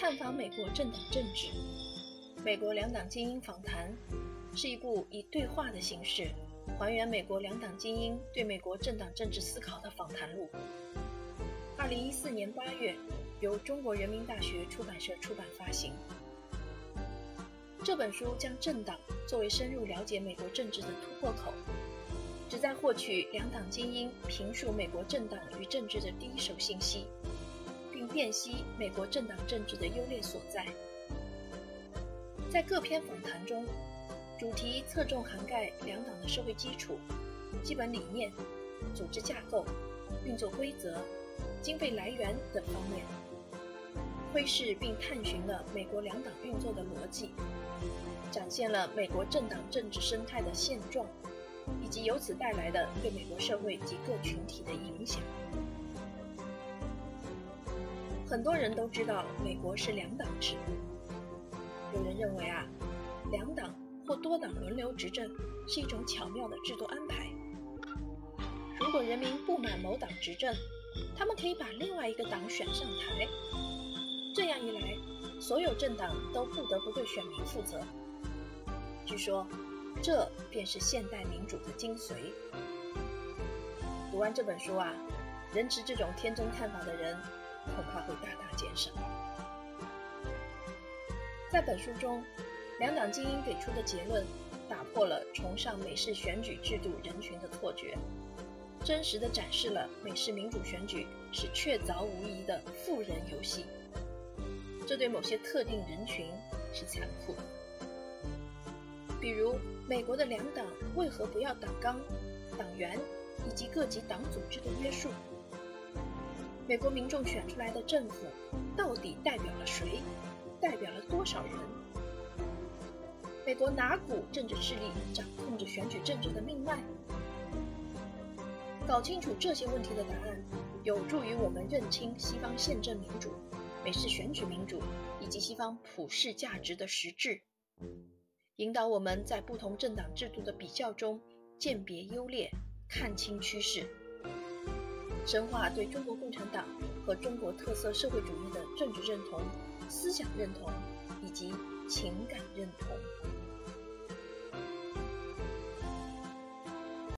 探访美国政党政治，美国两党精英访谈是一部以对话的形式还原美国两党精英对美国政党政治思考的访谈录。二零一四年八月，由中国人民大学出版社出版发行。这本书将政党作为深入了解美国政治的突破口，旨在获取两党精英评述美国政党与政治的第一手信息。辨析美国政党政治的优劣所在。在各篇访谈中，主题侧重涵盖两党的社会基础、基本理念、组织架构、运作规则、经费来源等方面，窥视并探寻了美国两党运作的逻辑，展现了美国政党政治生态的现状，以及由此带来的对美国社会及各群体的影响。很多人都知道美国是两党制。有人认为啊，两党或多党轮流执政是一种巧妙的制度安排。如果人民不满某党执政，他们可以把另外一个党选上台。这样一来，所有政党都不得不对选民负责。据说，这便是现代民主的精髓。读完这本书啊，人持这种天真看法的人。恐怕会大大减少。在本书中，两党精英给出的结论打破了崇尚美式选举制度人群的错觉，真实的展示了美式民主选举是确凿无疑的富人游戏。这对某些特定人群是残酷的，比如美国的两党为何不要党纲、党员以及各级党组织的约束？美国民众选出来的政府到底代表了谁？代表了多少人？美国哪股政治势力掌控着选举政治的命脉？搞清楚这些问题的答案，有助于我们认清西方宪政民主、美式选举民主以及西方普世价值的实质，引导我们在不同政党制度的比较中鉴别优劣，看清趋势。深化对中国共产党和中国特色社会主义的政治认同、思想认同以及情感认同。